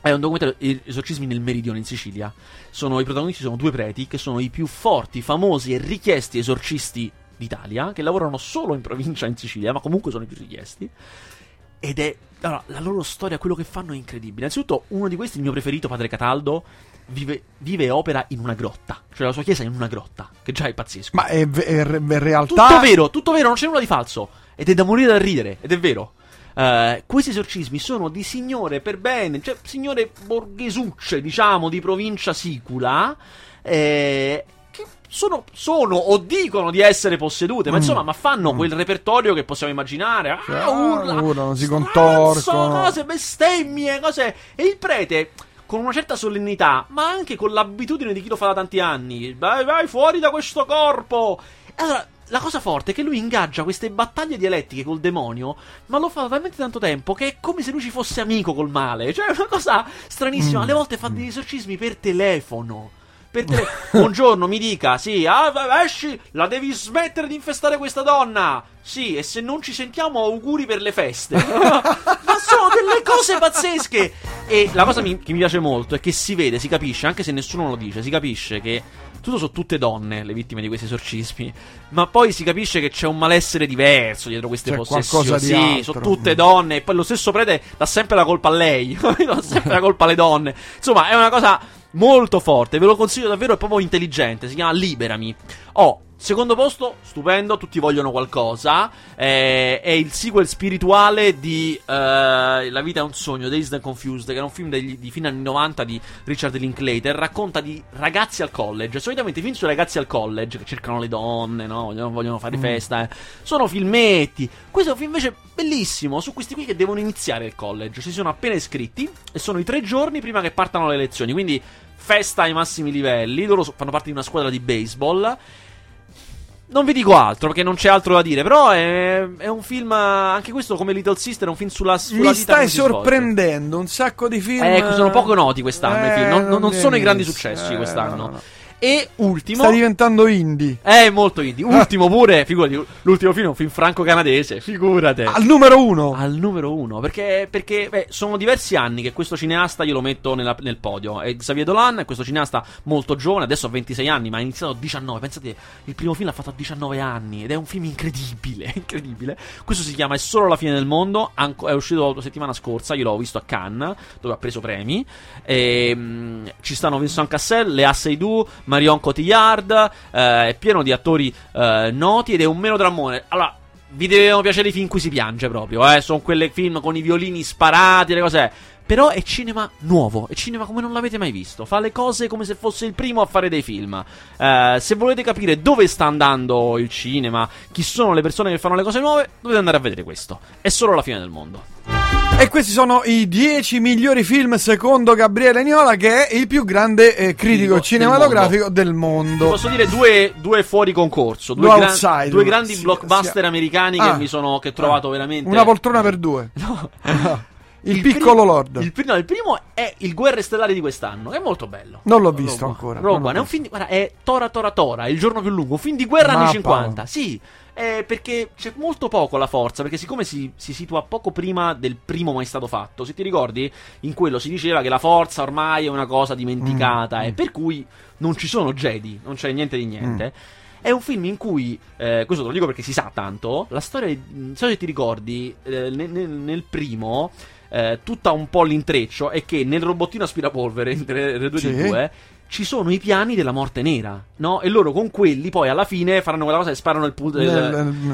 È un documentario eh, esorcismi nel meridione in Sicilia. Sono, I protagonisti sono due preti che sono i più forti, famosi e richiesti esorcisti d'Italia, che lavorano solo in provincia in Sicilia, ma comunque sono i più richiesti. Ed è allora, la loro storia, quello che fanno è incredibile. Innanzitutto, uno di questi, il mio preferito, Padre Cataldo, vive, vive e opera in una grotta. Cioè, la sua chiesa è in una grotta, che già è pazzesco. Ma è, è è realtà. Tutto vero, tutto vero, non c'è nulla di falso. Ed è da morire da ridere, ed è vero. Eh, questi esorcismi sono di signore per bene, cioè signore borghesucce, diciamo, di provincia sicula. eh, sono, sono o dicono di essere possedute, ma Mm. insomma, ma fanno Mm. quel repertorio che possiamo immaginare. Cioè, Ah, urla, urlano, si contorcono. cose, bestemmie, cose. E il prete. Con una certa solennità, ma anche con l'abitudine di chi lo fa da tanti anni. Vai, vai fuori da questo corpo! Allora, la cosa forte è che lui ingaggia queste battaglie dialettiche col demonio, ma lo fa da talmente tanto tempo che è come se lui ci fosse amico col male. Cioè, è una cosa stranissima. Mm. Alle volte fa degli esorcismi per telefono. Per tele- Buongiorno, mi dica, sì, ah, esci, la devi smettere di infestare questa donna. Sì, e se non ci sentiamo, auguri per le feste. Ma sono delle cose pazzesche. E la cosa mi- che mi piace molto è che si vede, si capisce, anche se nessuno lo dice, si capisce che tutto sono tutte donne le vittime di questi esorcismi. Ma poi si capisce che c'è un malessere diverso dietro queste C'è possessioni. di Sì, altro. sono tutte donne. E poi lo stesso prete dà sempre la colpa a lei. dà sempre la colpa alle donne. Insomma, è una cosa molto forte. Ve lo consiglio davvero, è proprio intelligente. Si chiama Liberami. Oh. Secondo posto, stupendo, tutti vogliono qualcosa. eh, è il sequel spirituale di eh, La vita è un sogno, Dazed and Confused, che era un film degli, di fine anni 90 di Richard Linklater. Racconta di ragazzi al college. Solitamente i film sui ragazzi al college che cercano le donne, no? Vogliono, vogliono fare Mm. festa. eh. Sono filmetti. Questo è un film invece bellissimo su questi qui che devono iniziare il college. Si sono appena iscritti e sono i tre giorni prima che partano le lezioni. Quindi festa ai massimi livelli. Loro fanno parte di una squadra di baseball. Non vi dico altro perché non c'è altro da dire. Però è, è un film. Anche questo, come Little Sister, è un film sulla, sulla Mi stai sorprendendo un sacco di film. Ecco, sono poco noti quest'anno i film. Non, non- non Eh, sono i grandi successi Eh, quest'anno. no, no. E ultimo. Sta diventando indie. È molto indie. Ultimo pure. Figurati, l'ultimo film è un film franco-canadese. Figurate. Al numero uno. Al numero uno, perché, perché beh, sono diversi anni che questo cineasta io lo metto nella- nel podio. È Xavier Dolan, è questo cineasta molto giovane, adesso ha 26 anni, ma ha iniziato a 19. Pensate, il primo film l'ha fatto a 19 anni ed è un film incredibile, incredibile. Questo si chiama È solo la fine del mondo, è uscito la settimana scorsa, io l'ho visto a Cannes, dove ha preso premi. E, mm, ci stanno Vincent Cassel, Lea Seydoux, Marion Cotillard, eh, è pieno di attori eh, noti ed è un meno drammone. Allora, vi devono piacere i film in cui si piange proprio, eh? Sono quelle film con i violini sparati, le cose. Però è cinema nuovo, è cinema come non l'avete mai visto. Fa le cose come se fosse il primo a fare dei film. Eh, se volete capire dove sta andando il cinema, chi sono le persone che fanno le cose nuove, dovete andare a vedere questo. È solo la fine del mondo. E questi sono i 10 migliori film secondo Gabriele Niola, che è il più grande eh, critico Del cinematografico del Vi mondo. Posso dire due, due fuori concorso, due, Due gran- outsider. due grandi Sì, blockbuster sì. americani Ah. che mi sono che ho trovato veramente. Una poltrona per due. No. Il, piccolo prim- Lord. Il, no, il primo è il Guerre Stellari di quest'anno. È molto bello. Non l'ho visto Rogue ancora, One. Rogue One è un visto. film. Di, guarda, è Tora Tora Tora, il giorno più lungo. Un film di guerra Ma anni 50. Paolo. Sì. Eh, perché c'è molto poco alla forza. Perché, siccome si, si situa poco prima del primo mai stato fatto, se ti ricordi, in quello si diceva che la forza ormai è una cosa dimenticata. Mm, E mm. per cui non ci sono Jedi, non c'è niente di niente. È un film in cui, eh, questo te lo dico perché si sa tanto, la storia, non so se ti ricordi, eh, nel, nel- primo, eh, tutta un po' l'intreccio è che nel robottino aspirapolvere, le due Sì. di due, ci sono i piani della morte nera, no? E loro con quelli poi alla fine faranno quella cosa e sparano il punto.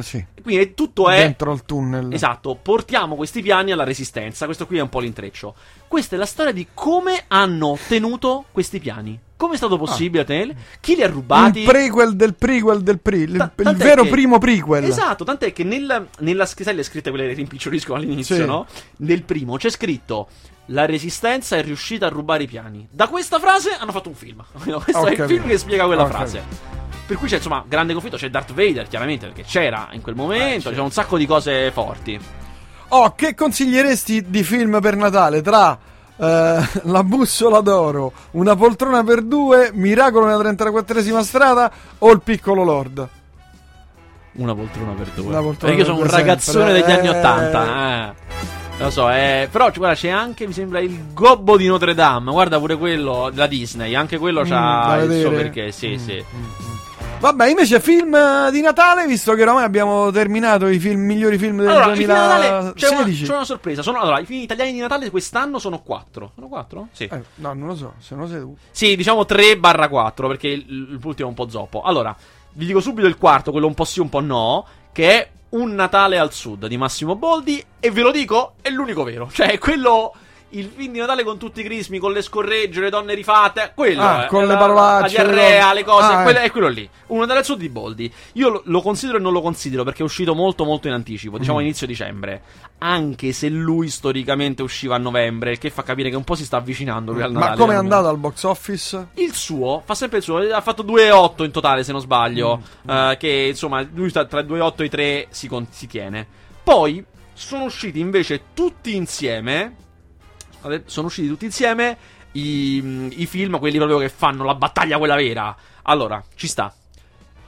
Sì, Quindi tutto è... dentro al tunnel. Esatto, portiamo questi piani alla resistenza. Questo qui è un po' l'intreccio. Questa è la storia di come hanno ottenuto questi piani. Come è stato possibile a tenerli? Chi li ha rubati? Il prequel del prequel del pre, il, Ta- il vero che- primo prequel. Esatto, tant'è che nel- nella sai le scritte quelle che rimpiccioliscono all'inizio, Sì. no? Nel primo c'è scritto la resistenza è riuscita a rubare i piani. Da questa frase hanno fatto un film. Questo Ho è il film che spiega quella Ho frase. Per cui c'è insomma grande conflitto, c'è Darth Vader chiaramente perché c'era in quel momento, c'è un sacco di cose forti. Oh, che consiglieresti di film per Natale tra eh, La bussola d'oro, Una poltrona per due, Miracolo nella 34esima strada o Il piccolo Lord? Una poltrona per due. Poltrona Perché io sono un per ragazzone sempre. degli anni Eh. Ottanta. Eh. Lo so, eh, però guarda, c'è anche, mi sembra, il gobbo di Notre Dame. Guarda pure quello della Disney. Anche quello Mm, c'ha il suo perché. Sì, Mm, sì. mm, mm. Vabbè, invece film eh, di Natale, visto che ormai abbiamo terminato i film, migliori film del Allora, i film di Natale, c'è una, 2016. c'è una sorpresa. Sono, allora, i film italiani di Natale quest'anno sono quattro. Sono quattro? Sì. Eh, no, non lo so, se no sei tu. Sì, diciamo 3 barra 4, perché il- l'ultimo è un po' zoppo. Allora, vi dico subito il quarto, quello un po' sì, un po' no, che è Un Natale al Sud di Massimo Boldi, e ve lo dico, è l'unico vero. Cioè, quello... Il film di Natale con tutti i crismi, con le scorregge, le donne rifatte, quello Ah, con è le la- parolacce, la diarrea, le cose, Ah, quello- eh. è quello lì. Un Natale al Sud di Boldi. Io lo, lo considero e non lo considero perché è uscito molto molto in anticipo, Mm. diciamo inizio dicembre. Anche se lui storicamente usciva a novembre, il che fa capire che un po' si sta avvicinando lui al Natale. Ma come è andato al box office? Il suo fa sempre il suo, ha fatto 2,8 in totale se non sbaglio. Mm, eh, che insomma, lui sta tra i 2,8 e i 3 si, con- si tiene. Poi sono usciti invece tutti insieme. Sono usciti tutti insieme i, i film, quelli proprio che fanno la battaglia quella vera. Allora, ci sta.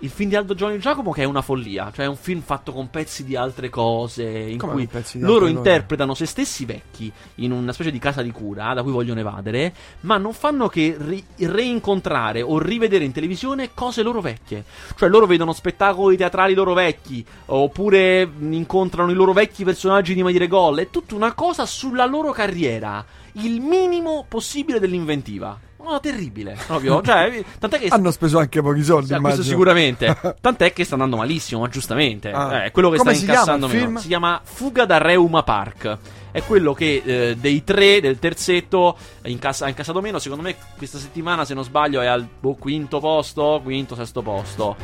Il film di Aldo Giovanni Giacomo che è una follia, cioè è un film fatto con pezzi di altre cose, in Come cui loro interpretano se stessi vecchi in una specie di casa di cura da cui vogliono evadere, ma non fanno che ri- reincontrare o rivedere in televisione cose loro vecchie. Cioè loro vedono spettacoli teatrali loro vecchi, oppure incontrano i loro vecchi personaggi di Magire Gol, è tutta una cosa sulla loro carriera, il minimo possibile dell'inventiva. Una terribile, proprio, cioè, tant'è che Hanno speso anche pochi soldi, sì, questo immagino. sicuramente. Tant'è che sta andando malissimo, ma giustamente. Ah. Eh, è quello che Come sta incassando meno. film? Si chiama Fuga da Reuma Park. È quello che eh, dei tre del terzetto incassa- ha incassato meno. Secondo me, questa settimana, se non sbaglio, è al boh, quinto posto. Quinto, sesto posto.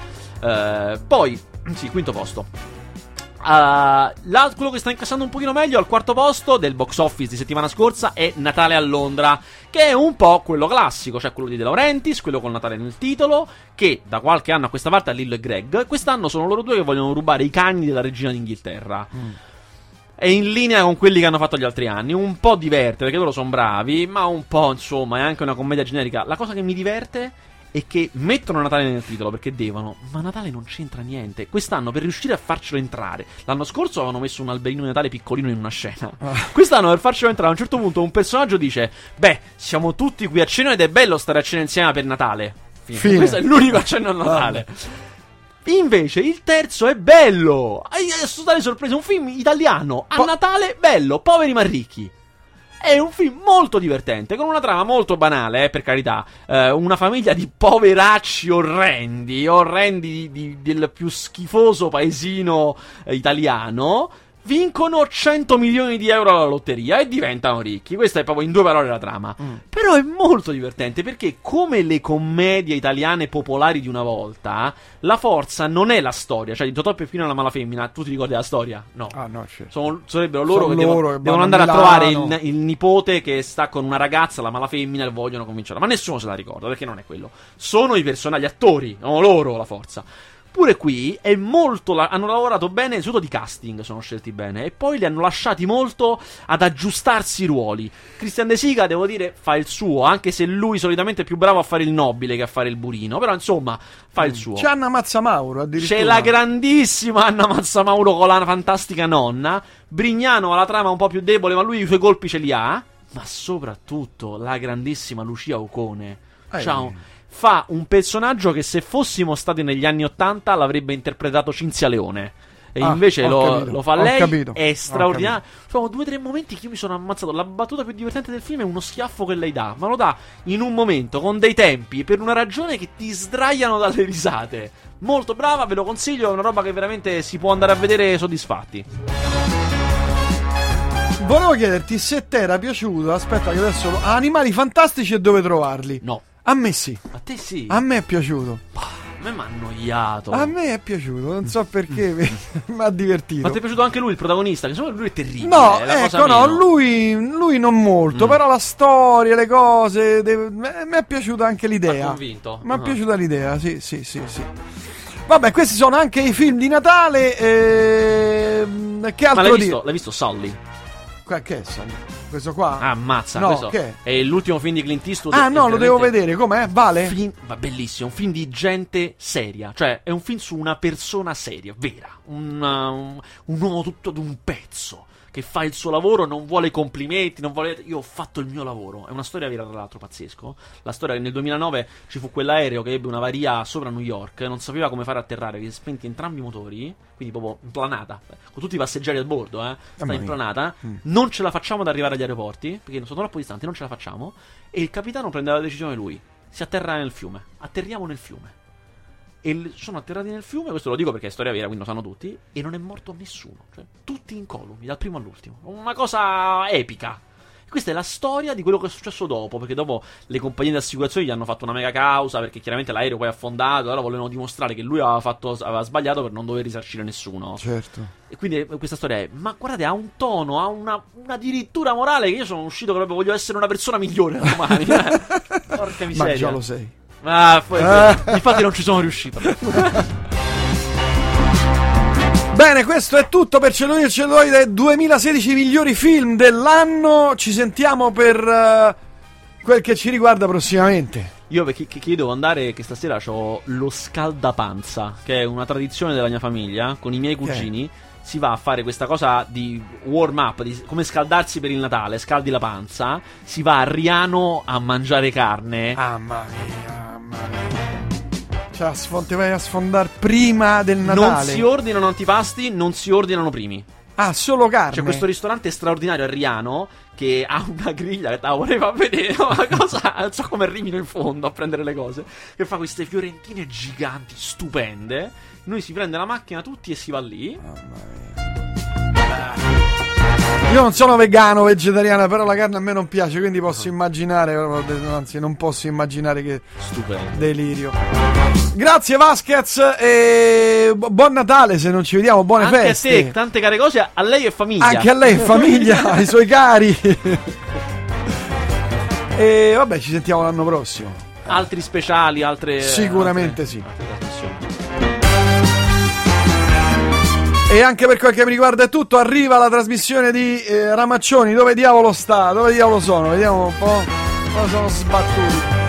Eh, poi, sì, quinto posto. Uh, quello che sta incassando un pochino meglio al quarto posto del box office di settimana scorsa è Natale a Londra, che è un po' quello classico, cioè quello di De Laurentiis, quello con Natale nel titolo, che da qualche anno a questa parte è Lillo e Greg. Quest'anno sono loro due che vogliono rubare i cani della regina d'Inghilterra. È in linea con quelli che hanno fatto gli altri anni. Un po' diverte perché loro sono bravi, ma un po' insomma è anche una commedia generica. La cosa che mi diverte è che mettono Natale nel titolo perché devono, ma Natale non c'entra niente. Quest'anno per riuscire a farcelo entrare, l'anno scorso avevano messo un alberino di Natale piccolino in una scena. Quest'anno per farcelo entrare a un certo punto un personaggio dice: Beh, siamo tutti qui a cena ed è bello stare a cena insieme per Natale. Fine. Fine. Questo è l'unico accenno a Natale. Invece il terzo è bello. È totale sorpresa. Un film italiano a Po- Natale bello, poveri ma ricchi. È un film molto divertente, con una trama molto banale, eh, per carità. Eh, una famiglia di poveracci orrendi, orrendi di- di- del più schifoso paesino eh, italiano. Vincono 100 milioni di euro alla lotteria e diventano ricchi. Questa è proprio in due parole la trama. Però è molto divertente perché, come le commedie italiane popolari di una volta, la forza non è la storia. Cioè, di Totò Peppino e la mala femmina, tu ti ricordi la storia? No. Ah, no, certo. Sono- sarebbero loro Sono che, devono, loro devono vanno andare a a trovare Milano. il, il nipote che sta con una ragazza, la mala femmina, e vogliono convincerla. Ma nessuno se la ricorda perché non è quello. Sono i personaggi, gli attori, sono loro la forza. Pure qui è molto. la- hanno lavorato bene, innanzitutto di casting sono scelti bene. E poi li hanno lasciati molto ad aggiustarsi i ruoli. Christian De Sica, devo dire, fa il suo, anche se lui solitamente è più bravo a fare il nobile che a fare il burino. Però insomma, fa il suo. C'è Anna Mazzamauro addirittura. C'è la grandissima Anna Mazzamauro con la fantastica nonna. Brignano ha la trama un po' più debole, ma lui i suoi colpi ce li ha. Ma soprattutto la grandissima Lucia Ocone. Ciao. Fa un personaggio che se fossimo stati negli anni Ottanta l'avrebbe interpretato Cinzia Leone. E Ah, invece lo, capito, lo fa lei. capito, È straordinario. Sono due o tre momenti che io mi sono ammazzato. La battuta più divertente del film è uno schiaffo che lei dà. Ma lo dà in un momento, con dei tempi, per una ragione che ti sdraiano dalle risate. Molto brava, ve lo consiglio. È una roba che veramente si può andare a vedere soddisfatti. Volevo chiederti se ti era piaciuto. Aspetta, che adesso. Animali fantastici e dove trovarli? No. A me sì. A te sì. A me è piaciuto. A me mi ha annoiato. A me è piaciuto. Non so perché. mi ha divertito. Ma ti è piaciuto anche lui, il protagonista? Che lui è terribile. No, è ecco, no, lui, lui non molto, Mm. però la storia, le cose, de- mi è piaciuta anche l'idea. convinto. Mi è Ah. piaciuta l'idea, sì, sì, sì, sì. Vabbè, questi sono anche i film di Natale. ehm, che Ma altro l'hai dire? visto, l'hai visto Sully? Che è Sally? Questo qua? Ah, ammazza. No, questo che? è l'ultimo film di Clint Eastwood. Ah, no, lo devo vedere. Com'è? Vale? Film, ma bellissimo, un film di gente seria. Cioè, è un film su una persona seria, vera. Un, uh, un, un uomo tutto ad un pezzo. Che fa il suo lavoro, non vuole complimenti, non vuole... Io ho fatto il mio lavoro. È una storia vera, tra l'altro, pazzesco. La storia che nel 2009 ci fu quell'aereo che ebbe una varia sopra New York, non sapeva come fare a atterrare, si spenti entrambi i motori, quindi proprio in planata, con tutti i passeggeri a bordo, eh, sta in planata, mm. non ce la facciamo ad arrivare agli aeroporti, perché sono troppo distanti, non ce la facciamo, e il capitano prende la decisione lui. Si atterra nel fiume. Atterriamo nel fiume e sono atterrati nel fiume, questo lo dico perché è storia vera, quindi lo sanno tutti, e non è morto nessuno, cioè tutti incolumi, dal primo all'ultimo. Una cosa epica. Questa è la storia di quello che è successo dopo, perché dopo le compagnie di assicurazione gli hanno fatto una mega causa, perché chiaramente l'aereo poi è affondato, allora volevano dimostrare che lui aveva, fatto, aveva sbagliato per non dover risarcire nessuno. Certo. E quindi questa storia è, ma guardate, ha un tono, ha una, una dirittura morale che io sono uscito che proprio voglio essere una persona migliore domani. eh. Porca miseria. Ma già lo sei. Ah, poi, ah. infatti non ci sono riuscito. Bene, questo è tutto per Cellulite e Celluloide 2016 migliori film dell'anno. Ci sentiamo per uh, quel che ci riguarda prossimamente. Io perché che, io devo andare che stasera ho lo scaldapanza, che è una tradizione della mia famiglia, con i miei cugini. Okay si va a fare questa cosa di warm up, di come scaldarsi per il Natale, scaldi la panza, si va a Riano a mangiare carne. Mia, mamma mia. Cioè, sfond- ti vai a sfondare prima del Natale. Non si ordinano antipasti, non si ordinano primi. Ah, solo carne. C'è questo ristorante straordinario a Riano che ha una griglia che la voleva vedere, una cosa, non so come arrivino in fondo a prendere le cose, che fa queste fiorentine giganti, stupende. Noi si prende la macchina tutti e si va lì. Mamma mia. Io non sono vegano, vegetariano, però la carne a me non piace, quindi posso immaginare, anzi non posso immaginare che... Stupendo. Delirio. Grazie Vasquez e buon Natale se non ci vediamo, buone Anche feste. Anche a te, tante care cose, a lei e famiglia. Anche a lei e famiglia, ai suoi cari. e vabbè, ci sentiamo l'anno prossimo. Altri speciali, altre... Sicuramente altre, sì. Altre e anche per quel che mi riguarda è tutto. Arriva la trasmissione di eh, Ramaccioni. Dove diavolo sta? Dove diavolo sono? Vediamo un po'. Come sono sbattuti.